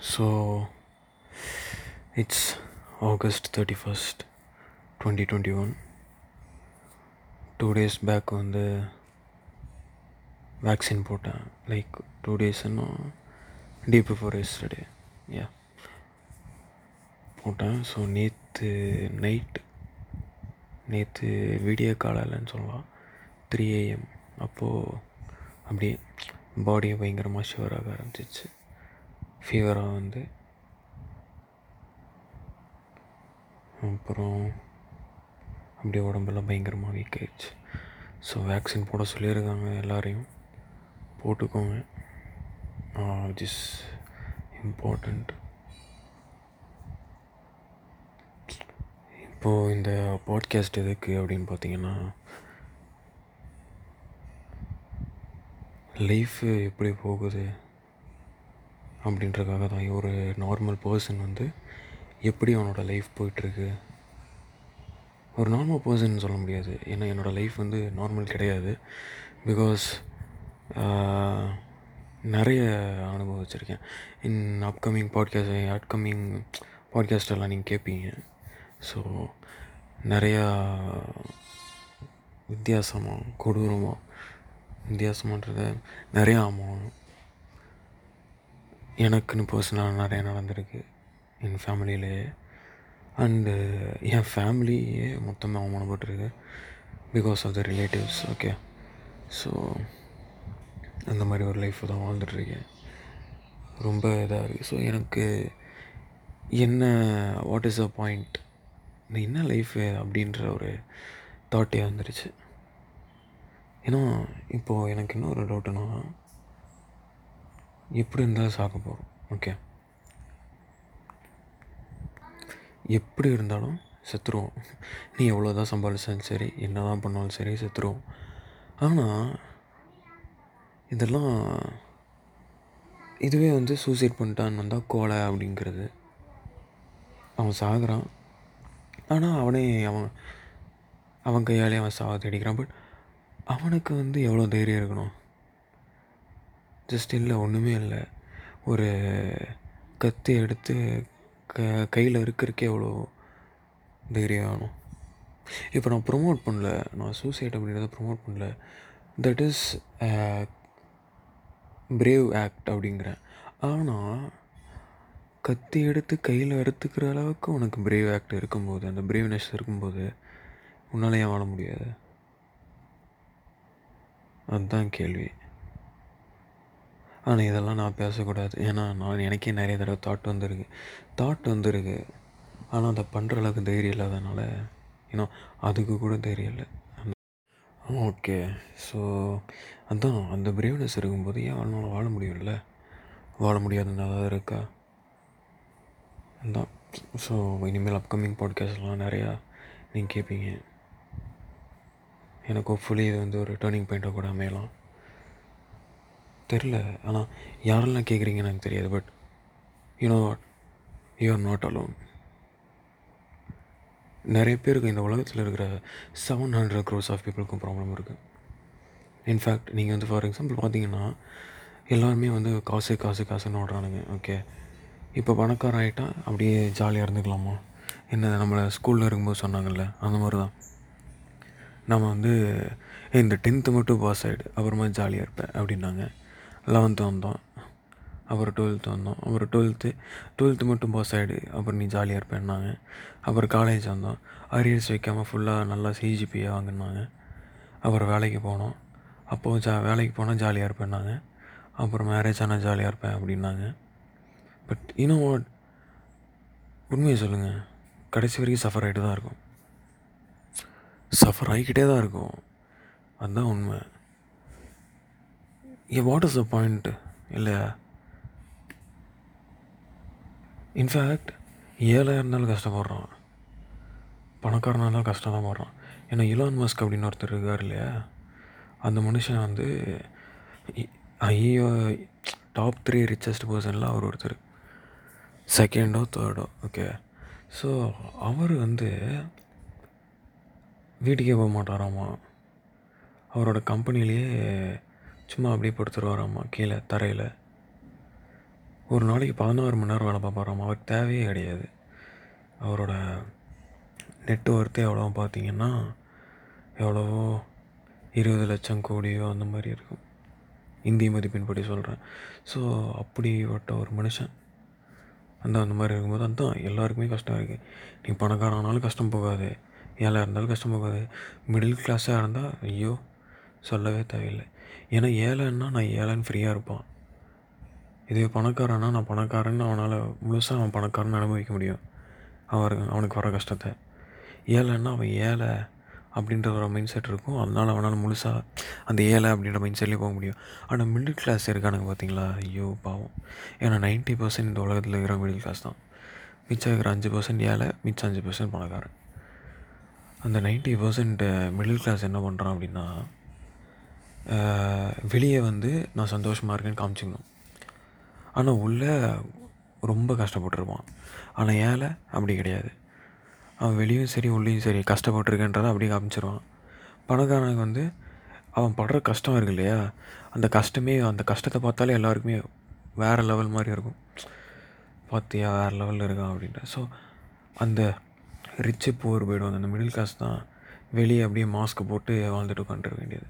So it's August thirty first twenty twenty one two days back வந்து vaccine போட்டேன் like two டேஸ்ன்னா day before yesterday யா போட்டேன். So நேற்று night நேற்று video காலையிலன்னு சொல்லலாம். த்ரீ ஏஎம் அப்போது அப்படியே பாடியை பயங்கரமாக ஷிவர் ஆரம்பிச்சிச்சு. ஃபீவராக வந்து. அப்புறம் அப்படியே உடம்பெல்லாம் பயங்கரமாக வீக் ஆயிடுச்சு. ஸோ வேக்சின் போட சொல்லியிருக்காங்க எல்லாரையும். போட்டுக்கோங்க. விச் இஸ் இம்பார்ட்டண்ட் இப்போது இந்த பாட்காஸ்ட் எதுக்கு அப்படின்னு பார்த்தீங்கன்னா லைஃப் எப்படி போகுது? அப்படின்றக்காக தான். ஒரு நார்மல் பர்சன் வந்து எப்படி அவனோட லைஃப் போயிட்டுருக்கு? ஒரு நார்மல் பர்சன் சொல்ல முடியாது. ஏன்னா என்னோடய லைஃப் வந்து நார்மல் கிடையாது. பிகாஸ் நிறைய அனுபவிச்சிருக்கேன். இன் அப்கமிங் பாட்காஸ்ட் அப்கமிங் பாட்காஸ்டெல்லாம் நீங்கள் கேட்பீங்க ஸோ நிறையா வித்தியாசமாக கொடூரமாக வித்தியாசமான்றத நிறையா ஆமாம் எனக்குன்னு பர்சனலாக நிறையா நடந்திருக்கு. என் ஃபேமிலியிலேயே அண்டு என் ஃபேமிலியே மொத்தமாக அவமானப்பட்டிருக்கு. Because of the relatives okay so அந்த மாதிரி ஒரு லைஃப் தான் வாழ்ந்துட்டுருக்கேன். ரொம்ப இதாக இருக்குது ஸோ எனக்கு என்ன வாட் இஸ் அ பாயிண்ட் இந்த என்ன லைஃபு அப்படின்ற ஒரு தாட்டே வந்துருச்சு. ஏன்னா இப்போது எனக்கு இன்னொரு ஒரு எப்படி இருந்தாலும் சாக்க போகிறோம் ஓகே எப்படி இருந்தாலும் செத்துருவோம். நீ எவ்வளோ தான் சம்பாதிச்சாலும் சரி என்ன தான் பண்ணாலும் சரி செத்துருவோம். ஆனால் இதெல்லாம் இதுவே வந்து சூசைட் பண்ணிட்டான்னு வந்தால் கோலை அப்படிங்கிறது. அவன் சாகுறான். ஆனால் அவனே அவன் அவன் கையாலே அவன் சாக தேடிக்கிறான். பட் அவனுக்கு வந்து எவ்வளோ தைரியம் இருக்கணும்? ஜஸ்ட் இல்லை ஒன்றுமே இல்லை. ஒரு கத்தி எடுத்து க கையில் இருக்கிறதுக்கே எவ்வளோ தைரியம் வேணும் இப்போ நான் ப்ரொமோட் பண்ணல. நான் சூசைட் அப்படின்றத ப்ரொமோட் பண்ணல. தட் இஸ் பிரேவ் ஆக்ட் அப்படிங்கிறேன். ஆனால் கத்தி எடுத்து கையில் அறுத்துக்கிற அளவுக்கு உனக்கு பிரேவ் ஆக்ட் இருக்கும்போது அந்த பிரேவ்னஸ் இருக்கும்போது உன்னால் ஏன் வாழ முடியாது? அதுதான் கேள்வி. ஆனால் இதெல்லாம் நான் பேசக்கூடாது. ஏன்னா நான் எனக்கே நிறைய தடவை தாட் வந்திருக்கு. தாட் வந்திருக்கு. ஆனால் அதை பண்ணுற அளவுக்கு தைரியம் இல்லாதனால ஏன்னா அதுக்கு கூட தைரியம் இல்லை. ஓகே. ஸோ அதுதான் அந்த பிரேவ்னஸ் இருக்கும்போது ஏன் அவனால் வாழ முடியும்ல? வாழ முடியாதுன்னு அதாவது இருக்கா? அதுதான் ஸோ இனிமேல் அப்கமிங் பாட்காஸ்ட்லாம் நிறையா நீங்கள் கேட்பீங்க எனக்கு ஃபுல்லி இது வந்து ஒரு டேர்னிங் பாயிண்ட்டாக கூட அமையலாம். தெரில ஆனால் யாரெல்லாம் கேட்குறீங்கன்னு எனக்கு தெரியாது but you know what you are not alone நிறைய பேருக்கு இந்த உலகத்தில் இருக்கிற செவன் ஹண்ட்ரட் க்ரோஸ் ஆஃப் பீப்புளுக்கும் ப்ராப்ளம் இருக்குது இன்ஃபேக்ட் நீங்கள் வந்து ஃபார் எக்ஸாம்பிள் பார்த்தீங்கன்னா எல்லாருமே வந்து காசு காசு காசுன்னு ஓடுறானுங்க ஓகே இப்போ பணக்காரம் ஆகிட்டா அப்படியே ஜாலியாக இருந்துக்கலாமா? என்ன நம்மளை ஸ்கூலில் இருக்கும்போது சொன்னாங்கல்ல அந்த மாதிரி தான் நம்ம வந்து இந்த டென்த்து மட்டும் பாஸ் ஆகிடு அப்புறமா ஜாலியாக இருப்பேன் அப்படின்னாங்க. லெவன்த்து வந்தோம். அப்புறம் டுவெல்த்து வந்தோம். அப்புறம் டுவெல்த்து டுவெல்த்து மட்டும் பாஸ் ஆகிடு அப்புறம் நீ ஜாலியாக இருப்பேன்னாங்க அப்புறம் காலேஜ் வந்தோம். அரியர்ஸ் வைக்காமல் ஃபுல்லாக நல்லா சிஜிபியை வாங்கினாங்க. அப்புறம் வேலைக்கு போனோம். அப்போது ஜா வேலைக்கு போனால் ஜாலியாக இருப்பேன்னாங்க அப்புறம் மேரேஜ் ஆனால் ஜாலியாக இருப்பேன் அப்படின்னாங்க. பட் இன்னும் வாட் உண்மையை சொல்லுங்கள் கடைசி வரைக்கும் சஃபர் ஆகிட்டு தான் இருக்கும். சஃபர் ஆகிக்கிட்டே தான் இருக்கும். அதுதான் உண்மை. ஏ வாட் இஸ் த பாயிண்ட்டு இல்லையா இன்ஃபேக்ட் ஏழையாக இருந்தாலும் கஷ்டப்படுறான் பணக்காரனாக இருந்தாலும் கஷ்டம் தான் படுறான் ஏன்னா இலான் மஸ்க் அப்படின்னு ஒருத்தர் இருக்கார் இல்லையா? அந்த மனுஷன் வந்து ஐயோ டாப் த்ரீ ரிச்சஸ்ட் பர்சனில் அவர் ஒருத்தர். செகண்டோ தேர்டோ ஓகே ஸோ அவர் வந்து வீட்டுக்கே போக மாட்டாராமா? அவரோட கம்பெனிலேயே சும்மா அப்படியே படுத்துருவாராம்மா கீழே தரையில். ஒரு நாளைக்கு பதினாறு மணி நேரம் வேலை பார்ப்பாராம்? அவருக்கு தேவையே கிடையாது. அவரோட நெட் ஒர்த்து எவ்வளோ பார்த்தீங்கன்னா எவ்வளவோ இருபது லட்சம் கோடியோ அந்த மாதிரி இருக்கும். இந்திய மதிப்பின்படி சொல்கிறேன் ஸோ அப்படிப்பட்ட ஒரு மனுஷன். அந்த அந்த மாதிரி இருக்கும்போது அந்த எல்லாருக்குமே கஷ்டம் இருக்குது நீ பணக்காரனாலும் கஷ்டம் போகாது. ஏழை இருந்தாலும் கஷ்டம் போகாது. மிடில் கிளாஸாக இருந்தால் ஐயோ சொல்லவே தேவையில்லை. ஏன்னா ஏழைன்னா நான் ஏழைன்னு ஃப்ரீயாக இருப்பான். இதே பணக்காரன்னா நான் பணக்காரன்னு அவனால் முழுசாக அவன் பணக்காரன்னு அனுபவிக்க முடியும். அவருக்கு அவனுக்கு வர கஷ்டத்தை. ஏழைன்னா அவன் ஏழை அப்படின்ற ஒரு மைண்ட் செட் இருக்கும். அதனால் அவனால் முழுசாக அந்த ஏழை அப்படின்ற மைண்ட் செட்லேயே போக முடியும். ஆனால் மிடில் கிளாஸ் இருக்கானுங்க பார்த்தீங்களா ஐயோ பாவம். ஏன்னா நைன்ட்டி பர்சன்ட் இந்த உலகத்தில் இருக்கிற மிடில் கிளாஸ் தான். மிச்சம் இருக்கிற அஞ்சு பர்சன்ட் ஏழை மிச்சம் அஞ்சு பர்சன்ட் பணக்காரன். அந்த நைன்ட்டி பர்சன்ட் மிடில் கிளாஸ் என்ன பண்ணுறான் அப்படின்னா வெளியே வந்து நான் சந்தோஷமாக இருக்கேன்னு காமிச்சிக்கணும். ஆனால் உள்ளே ரொம்ப கஷ்டப்பட்டுருப்பான். ஆனால் ஏழை அப்படி கிடையாது. அவன் வெளியும் சரி உள்ளேயும் சரி கஷ்டப்பட்டுருக்கேன்றதை அப்படியே காமிச்சிருவான். பணக்காரனுக்கு வந்து அவன் படுற கஷ்டம் இருக்கு இல்லையா? அந்த கஷ்டமே அந்த கஷ்டத்தை பார்த்தாலே எல்லாருக்குமே வேறு லெவல் மாதிரி இருக்கும். பார்த்தியா வேறு லெவலில் இருக்கான் அப்படின்ட்டு. ஸோ அந்த ரிச்சு போர் போயிடுவாங்க. அந்த மிடில் கிளாஸ் தான் வெளியே அப்படியே மாஸ்க் போட்டு வாழ்ந்துட்டு உட்காந்துருக்க வேண்டியது.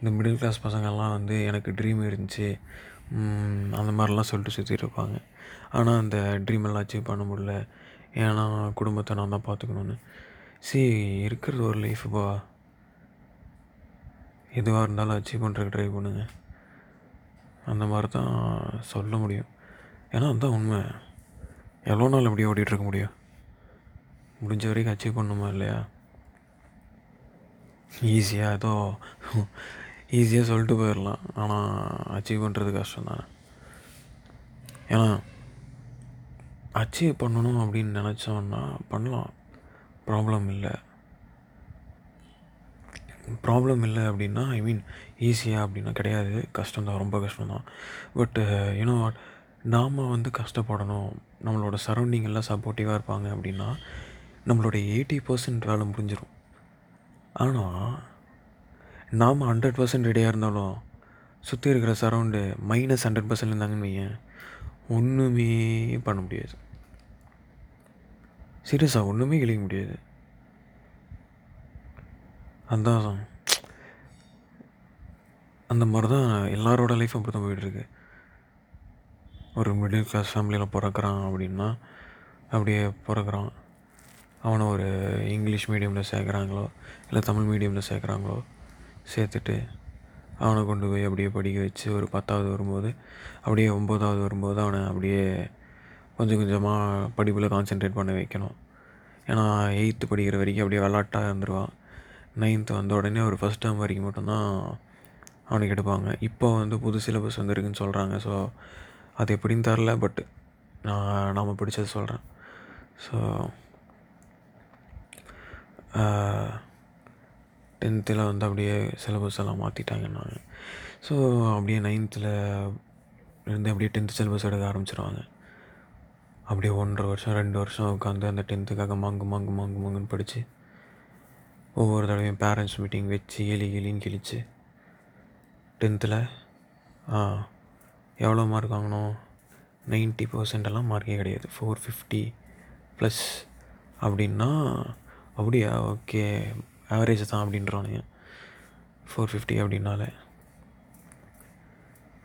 இந்த மிடில் கிளாஸ் பசங்கள்லாம் வந்து எனக்கு ட்ரீம் இருந்துச்சு. அந்த மாதிரிலாம் சொல்லிட்டு சுற்றிட்டு இருப்பாங்க. ஆனால் அந்த ட்ரீம் எல்லாம் அச்சீவ் பண்ண முடியல. ஏன்னா குடும்பத்தை நான் தான் பார்த்துக்கணுன்னு சி இருக்கிறது ஒரு லைஃபுப்பா எதுவாக இருந்தாலும் அச்சீவ் பண்ணுறதுக்கு ட்ரை பண்ணுங்கள் அந்த மாதிரி தான் சொல்ல முடியும். ஏன்னா அதுதான் உண்மை. எவ்வளோ நாள் எப்படி ஓடிட்டுருக்க முடியும்? முடிஞ்ச வரைக்கும் அச்சீவ் பண்ணுமா இல்லையா? ஈஸியாக ஏதோ ஈஸியாக சொல்லிட்டு போயிடலாம் ஆனால் அச்சீவ் பண்ணுறது கஷ்டம் தானே ஏன்னா அச்சீவ் பண்ணணும் அப்படின்னு நினச்சோன்னா பண்ணலாம். ப்ராப்ளம் இல்லை. ப்ராப்ளம் இல்லை அப்படின்னா ஐ மீன் ஈஸியாக அப்படின்னா கிடையாது. கஷ்டம் தான் ரொம்ப கஷ்டம் தான் பட்டு யூனோ வாட் நாம் வந்து கஷ்டப்படணும். நம்மளோட சரௌண்டிங்கெல்லாம் சப்போர்ட்டிவாக இருப்பாங்க அப்படின்னா நம்மளோட எயிட்டி பர்சன்ட் வேலை முடிஞ்சிடும் ஆனால் நாம் ஹண்ட்ரட் பர்சன்ட் ரெடியாக இருந்தாலும் சுற்றி இருக்கிற சரௌண்டு மைனஸ் ஹண்ட்ரட் பர்சன்ட் இருந்தாங்கன்னு வையேன் ஒன்றுமே பண்ண முடியாது. சீரியஸாக ஒன்றுமே கிழிக்க முடியாது. அதான் அந்த மாதிரி தான் எல்லாரோட லைஃப் அப்படி தான் போயிட்டுருக்கு. ஒரு மிடில் கிளாஸ் ஃபேமிலியில் பிறக்கிறான் அப்படின்னா அப்படியே பிறக்கிறான். அவனை ஒரு இங்கிலீஷ் மீடியமில் சேர்க்குறாங்களோ இல்லை தமிழ் மீடியமில் சேர்க்குறாங்களோ சேர்த்துட்டு அவனை கொண்டு போய் அப்படியே படிக்க வச்சு ஒரு பத்தாவது வரும்போது அப்படியே ஒம்போதாவது வரும்போது அவனை அப்படியே கொஞ்சம் கொஞ்சமாக படிப்பில் கான்சென்ட்ரேட் பண்ண வைக்கணும். ஏன்னா எயித்து படிக்கிற வரைக்கும் அப்படியே விளாட்டாக இருந்துருவான். நைன்த்து வந்த உடனே ஒரு ஃபஸ்ட் டேர்ம் வரைக்கும் மட்டும்தான் அவனுக்கு எடுப்பாங்க. இப்போ வந்து புது சிலபஸ் வந்துருக்குன்னு சொல்கிறாங்க ஸோ அது எப்படின்னு தெரில பட் நான் நாம் பிடிச்சது சொல்கிறேன் ஸோ டென்த்தில் வந்து அப்படியே சிலபஸ் எல்லாம் மாற்றிட்டாங்கன்னாங்க ஸோ அப்படியே நைன்த்தில் இருந்து அப்படியே டென்த்து சிலபஸ் எடுக்க ஆரம்பிச்சிருவாங்க. அப்படியே ஒன்றரை வருஷம் ரெண்டு வருஷம் உட்காந்து அந்த டென்த்துக்காக மாங்கு மாங்கு மாங்கு மாங்குன்னு படித்து ஒவ்வொரு தடவையும் பேரண்ட்ஸ் மீட்டிங் வச்சு எலி எலின்னு கிழிச்சு டென்த்தில் ஆ எவ்வளோ மார்க் வாங்கணும்? நைன்ட்டி பர்சன்டெல்லாம் மார்க்கே கிடையாது. ஃபோர் ஃபிஃப்டி ப்ளஸ் அப்படின்னா அப்படியா? ஓகே ஆவரேஜ் தான் அப்படின்றானுங்க ஃபோர் ஃபிஃப்டி அப்படின்னாலே.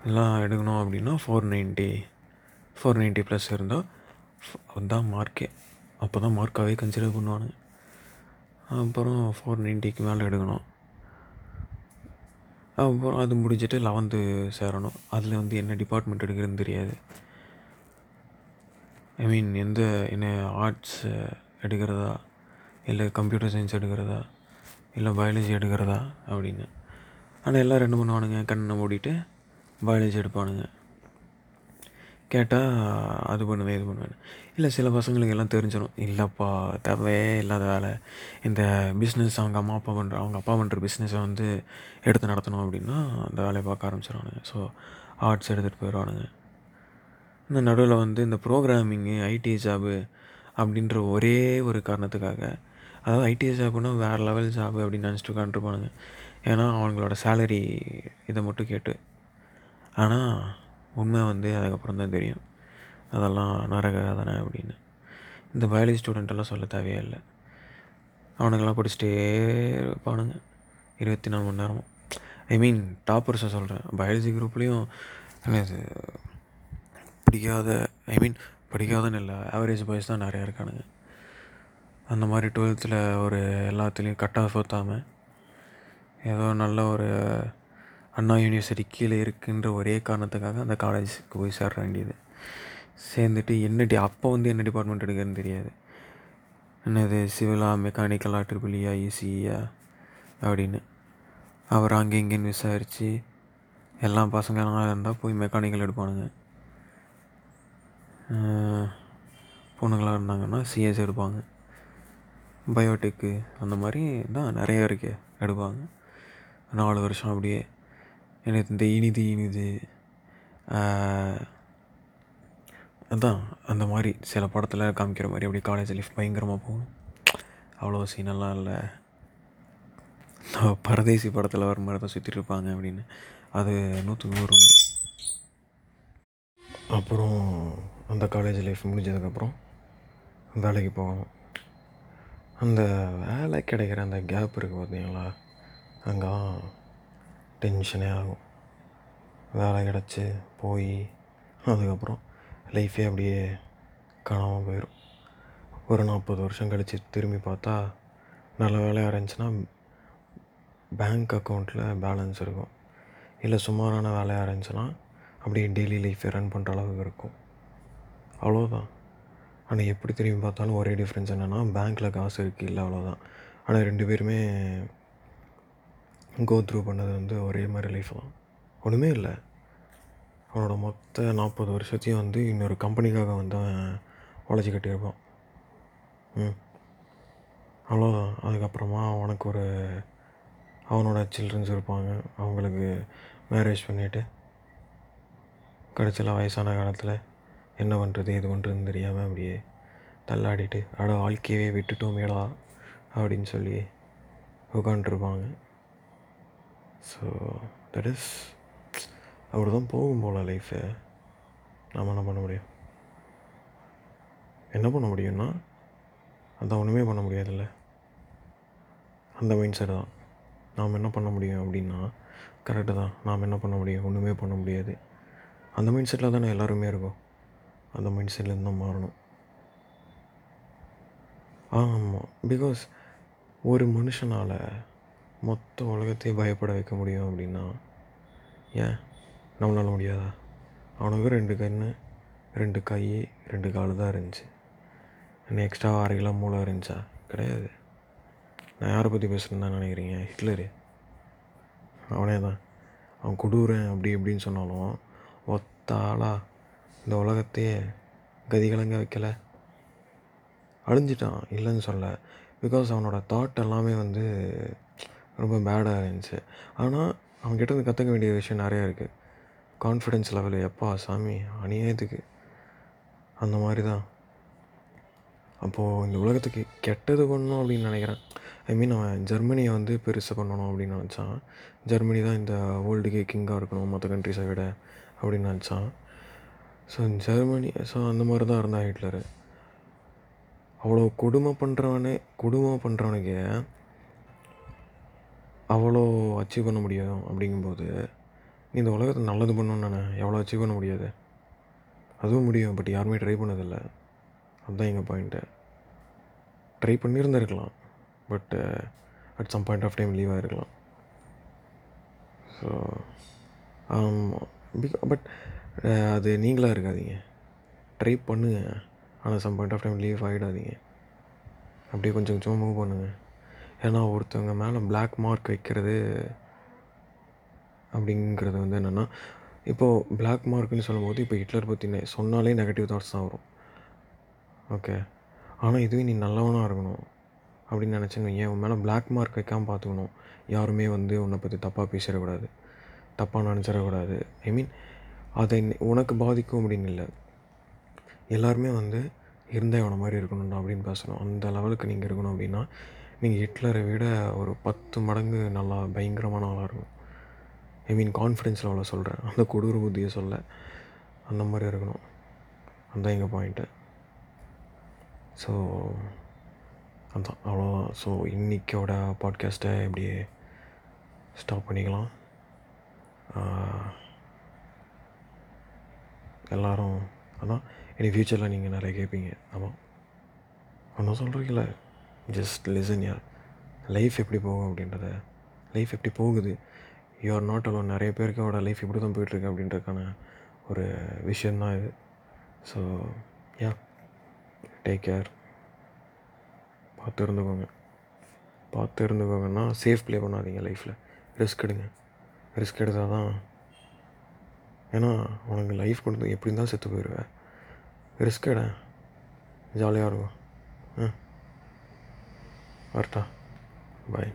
எல்லாம் எடுக்கணும் அப்படின்னா four ninety four ninety plus இருந்தால் அதுதான் மார்க்கே அப்போ தான் மார்க்காகவே கன்சிடர் பண்ணுவானுங்க. அப்புறம் ஃபோர் நைன்ட்டிக்கு மேலே எடுக்கணும். அப்புறம் அது முடிஞ்சிட்டு லெவன்த்து சேரணும். அதில் வந்து என்ன டிபார்ட்மெண்ட் எடுக்கிறதுன்னு தெரியாது. ஐ மீன் எந்த என்ன ஆர்ட்ஸ் எடுக்கிறதா? இல்லை கம்ப்யூட்டர் சயின்ஸ் எடுக்கிறதா? இல்லை பயாலஜி எடுக்கிறதா அப்படின்னு. ஆனால் எல்லாம் ரெண்டு பண்ணுவானுங்க கண்ணை மூடிட்டு பயாலஜி எடுப்பானுங்க. கேட்டால் அது பண்ணுவேன் இது பண்ணுவேன். இல்லை சில பசங்களுக்கு எல்லாம் தெரிஞ்சிடும் இல்லைப்பா தேவையே இல்லாத வேலை. இந்த பிஸ்னஸ் அவங்க அம்மா அப்பா பண்ணுற அவங்க அப்பா பண்ணுற பிஸ்னஸை வந்து எடுத்து நடத்தணும் அப்படின்னா அந்த வேலையை பார்க்க ஆரம்பிச்சிடுவானுங்க ஸோ ஆர்ட்ஸ் எடுத்துகிட்டு போயிடுவானுங்க. இந்த நடுவில் வந்து இந்த ப்ரோக்ராமிங்கு ஐடி ஜாபு அப்படின்ற ஒரே ஒரு காரணத்துக்காக அதாவது ஐடிஎஸ் ஜாப்னா வேறு லெவல் ஜாப் அப்படின்னு நினச்சிட்டு உட்காந்துருப்பானுங்க ஏன்னா அவங்களோட சேலரி இதை மட்டும் கேட்டு. ஆனால் உண்மை வந்து அதுக்கப்புறம் தான் தெரியும். அதெல்லாம் நரக தானே அப்படின்னு. இந்த பயாலஜி ஸ்டூடெண்ட்டெல்லாம் சொல்ல தேவையே இல்லை. அவனுங்கெல்லாம் படிச்சுட்டே இருப்பானுங்க. இருபத்தி நாலு மணி நேரமும். ஐ மீன் டாப்பர்ஸை சொல்கிறேன் பயாலஜி குரூப்லேயும் பிடிக்காத ஐ மீன் பிடிக்காதன்னு இல்லை. ஆவரேஜ் பாய்ஸ் தான் நிறையா இருக்கானுங்க. அந்த மாதிரி டுவெல்த்தில் ஒரு எல்லாத்துலேயும் கட் ஆஃப் ஊற்றாமல் ஏதோ நல்ல ஒரு அண்ணா யூனிவர்சிட்டி கீழே இருக்குன்ற ஒரே காரணத்துக்காக அந்த காலேஜுக்கு போய் சேர வேண்டியது. சேர்ந்துட்டு என்ன டி அப்போ வந்து என்ன டிபார்ட்மெண்ட் எடுக்கிறதுன்னு தெரியாது. என்னது சிவிலா மெக்கானிக்கலா ட்ரிபிளியா இசிஇயா அப்படின்னு. அவர் அங்கே இங்கேன்னு விசாரித்து எல்லா பசங்களாக இருந்தால் போய் மெக்கானிக்கல் எடுப்பானுங்க. பொண்ணுங்களாக இருந்தாங்கன்னா சிஎஸ் எடுப்பாங்க. பயோடெக்கு அந்த மாதிரி தான் நிறைய இருக்கு எடுப்பாங்க. நாலு வருஷம் அப்படியே எனக்கு இந்த இனிது இனிது அதுதான் அதான் அந்த மாதிரி சில படத்தில் காமிக்கிற மாதிரி அப்படியே காலேஜ் லைஃப் பயங்கரமாக போகும். அவ்வளோ சீனெல்லாம் இல்லை. பரதேசி படத்தில் வர மாதிரி தான் சுற்றிட்டு இருப்பாங்க அப்படின்னு. அது நூற்றுக்கு நூறு அப்புறம் அந்த காலேஜ் லைஃப் முடிஞ்சதுக்கப்புறம் வேலைக்கு போகணும். அந்த வேலை கிடைக்கிற அந்த கேப் இருக்குது பார்த்தீங்களா? அங்கே தான் டென்ஷனே ஆகும். வேலை கிடச்சி போய் அதுக்கப்புறம் லைஃபே அப்படியே காணாமல் போயிடும் ஒரு நாற்பது வருஷம் கழித்து திரும்பி பார்த்தா நல்ல வேலையாக இருந்துச்சுன்னா பேங்க் அக்கௌண்ட்டில் பேலன்ஸ் இருக்கும். இல்லை சுமாரான வேலையாக இருந்துச்சுன்னா அப்படியே டெய்லி லைஃப்பை ரன் பண்ணுற அளவுக்கு இருக்கும். அவ்வளோதான் ஆனால் எப்படி திரும்பி பார்த்தாலும் ஒரே டிஃப்ரென்ஸ் என்னென்னா பேங்க்கில் காசு இருக்குது இல்லை அவ்வளோதான் ஆனால் ரெண்டு பேருமே கோ த்ரூ பண்ணது வந்து ஒரே மாதிரி லைஃப் தான். ஒன்றுமே இல்லை. அவனோட மொத்த நாற்பது வருஷத்தையும் வந்து இன்னொரு கம்பெனிக்காக வந்து அவன் உழைச்சி கட்டியிருப்பான். ம். அவ்வளோதான் அதுக்கப்புறமா அவனுக்கு ஒரு அவனோட சில்ட்ரன்ஸ் இருப்பாங்க. அவங்களுக்கு மேரேஜ் பண்ணிவிட்டு கடைசியில் வயசான காலத்தில் என்ன பண்ணுறது எது பண்ணுறதுன்னு தெரியாமல் அப்படியே தள்ளாடிட்டு அட வாழ்க்கையவே விட்டுட்டோமேடா அப்படின்னு சொல்லி உட்காண்ட்ருப்பாங்க ஸோ தட் இஸ் அப்படி தான் போகும் போல் லைஃபு நாம் என்ன பண்ண முடியும். என்ன பண்ண முடியும்னா அதான் ஒன்றுமே பண்ண முடியாதுல்ல. அந்த மைண்ட் செட் தான். நாம் என்ன பண்ண முடியும் அப்படின்னா கரெக்டு தான். நாம் என்ன பண்ண முடியும்? ஒன்றுமே பண்ண முடியாது. அந்த மைண்ட் செட்டில் தானே எல்லாருமே இருக்கும். அந்த மைண்ட் செட்லேருந்து தான் மாறணும். ஆமாம் பிகாஸ் ஒரு மனுஷனால் மொத்த உலகத்தையும் பயப்பட வைக்க முடியும் அப்படின்னா ஏன்? நம்மளால முடியாதா? அவனுக்கு ரெண்டு கண் ரெண்டு கை ரெண்டு கால் தான் இருந்துச்சு. இன்னும் எக்ஸ்ட்ரா அரை கிலோ மூளை இருந்துச்சா? கிடையாது. நான் யாரை பற்றி பேசுகிறேன்னு தான் நினைக்கிறீங்க? ஹிட்லரு. அவனே தான். அவன் கொடூரன் அப்படி இப்படின்னு சொன்னாலும் ஒத்தாளா இந்த உலகத்தையே கதிகலங்க வைக்கல. அழிஞ்சிட்டான் இல்லைன்னு சொல்ல. பிகாஸ் அவனோட தாட் எல்லாமே வந்து ரொம்ப பேடாக இருந்துச்சு. ஆனால் அவன்கிட்ட இருந்து கற்றுக்க வேண்டிய விஷயம் நிறையா இருக்குது கான்ஃபிடென்ஸ் லெவலு எப்பா சாமி அநியாயத்துக்கு. அந்த மாதிரி தான் அப்போது இந்த உலகத்துக்கு கெட்டது பண்ணணும் அப்படின்னு நினைக்கிறேன். ஐ மீன் அவன் ஜெர்மனியை வந்து பெருசு பண்ணணும் அப்படின்னு நினச்சான். ஜெர்மனி தான் இந்த வேர்ல்டுக்கே கிங்காக இருக்கணும் மற்ற கண்ட்ரிஸை விட அப்படின்னு நினச்சான். ஸோ ஜெர்மனி ஸோ அந்த மாதிரி தான் இருந்தான் ஹிட்லரு. அவ்வளோ கொடுமை பண்ணுறவனே கொடுமை பண்ணுறவனுக்கு அவ்வளோ அச்சீவ் பண்ண முடியும் அப்படிங்கும்போது நீ இந்த உலகத்தை நல்லது பண்ணணும்னு நான் எவ்வளோ அச்சீவ் பண்ண முடியாது? அதுவும் முடியும் பட் யாருமே ட்ரை பண்ணதில்லை. அதுதான் எங்கள் point try பண்ணியிருந்திருக்கலாம் but at some point of time leave ஆகிருக்கலாம் so but அது நீங்களாக இருக்காதீங்க. ட்ரை பண்ணுங்க. ஆனால் some point of time leave ஆகிடாதீங்க அப்படியே கொஞ்சம் கொஞ்சமாக மூவ் பண்ணுங்கள் ஏன்னா ஒருத்தவங்க மேலே பிளாக் மார்க் வைக்கிறது அப்படிங்கிறது வந்து என்னென்னா இப்போது பிளாக் மார்க்குன்னு சொல்லும்போது இப்போ ஹிட்லர் பற்றி சொன்னாலே நெகட்டிவ் தாட்ஸ் தான் வரும். ஓகே ஆனால் இதுவே நீ நல்லவனாக இருக்கணும். அப்படின்னு நினச்சேன்னு ஏன் உன் மேலே பிளாக் மார்க் வைக்காமல் பார்த்துக்கணும் யாருமே வந்து உன்னை பற்றி தப்பாக பேசிடக்கூடாது. தப்பாக நினச்சிடக்கூடாது. ஐ மீன் அதை உனக்கு பாதிக்கும் அப்படின்னு இல்லை. எல்லாருமே வந்து இருந்தால் இவனை மாதிரி இருக்கணும்டா அப்படின்னு பேசணும். அந்த லெவலுக்கு நீங்கள் இருக்கணும் அப்படின்னா நீங்கள் ஹிட்லரை விட ஒரு பத்து மடங்கு நல்லா பயங்கரமான ஆளாக இருக்கும் ஐ மீன் கான்ஃபிடென்ஸ் லெவலில் சொல்கிறேன் அந்த கொடூர புத்தியை சொல்ல அந்த மாதிரி இருக்கணும். அந்த எங்கள் பாயிண்ட்டு ஸோ அதான். அவ்வளோதான் ஸோ இன்றைக்கோட பாட்காஸ்ட்டை இப்படியே ஸ்டாப் பண்ணிக்கலாம். எல்லாரும் ஆனால் இனி ஃப்யூச்சரில் நீங்கள் நிறைய கேட்பீங்க ஆமாம் ஒன்றும் சொல்கிறீங்கள ஜஸ்ட் லிசன் யார் லைஃப் எப்படி போகும் அப்படின்றத. லைஃப் எப்படி போகுது? யூஆர் நாட் அலோன் நிறைய பேருக்கோட லைஃப் இப்படி தான் போயிட்டுருக்கு அப்படின்றதுக்கான ஒரு விஷயந்தான் இது. ஸோ யா டேக் கேர் பார்த்து இருந்துக்கோங்க. பார்த்து இருந்துக்கோங்கன்னா சேஃப் ப்ளே பண்ணாதீங்க லைஃப்பில் ரிஸ்க் எடுங்க. ரிஸ்க் எடுத்தால் தான் ஏன்னா உனக்கு லைஃப் கொண்டு எப்படி இருந்தாலும் செத்து போயிடுவேன் ரிஸ்க் எட. ஜாலியாக இருக்கும். ம். வரட்டா. பாய்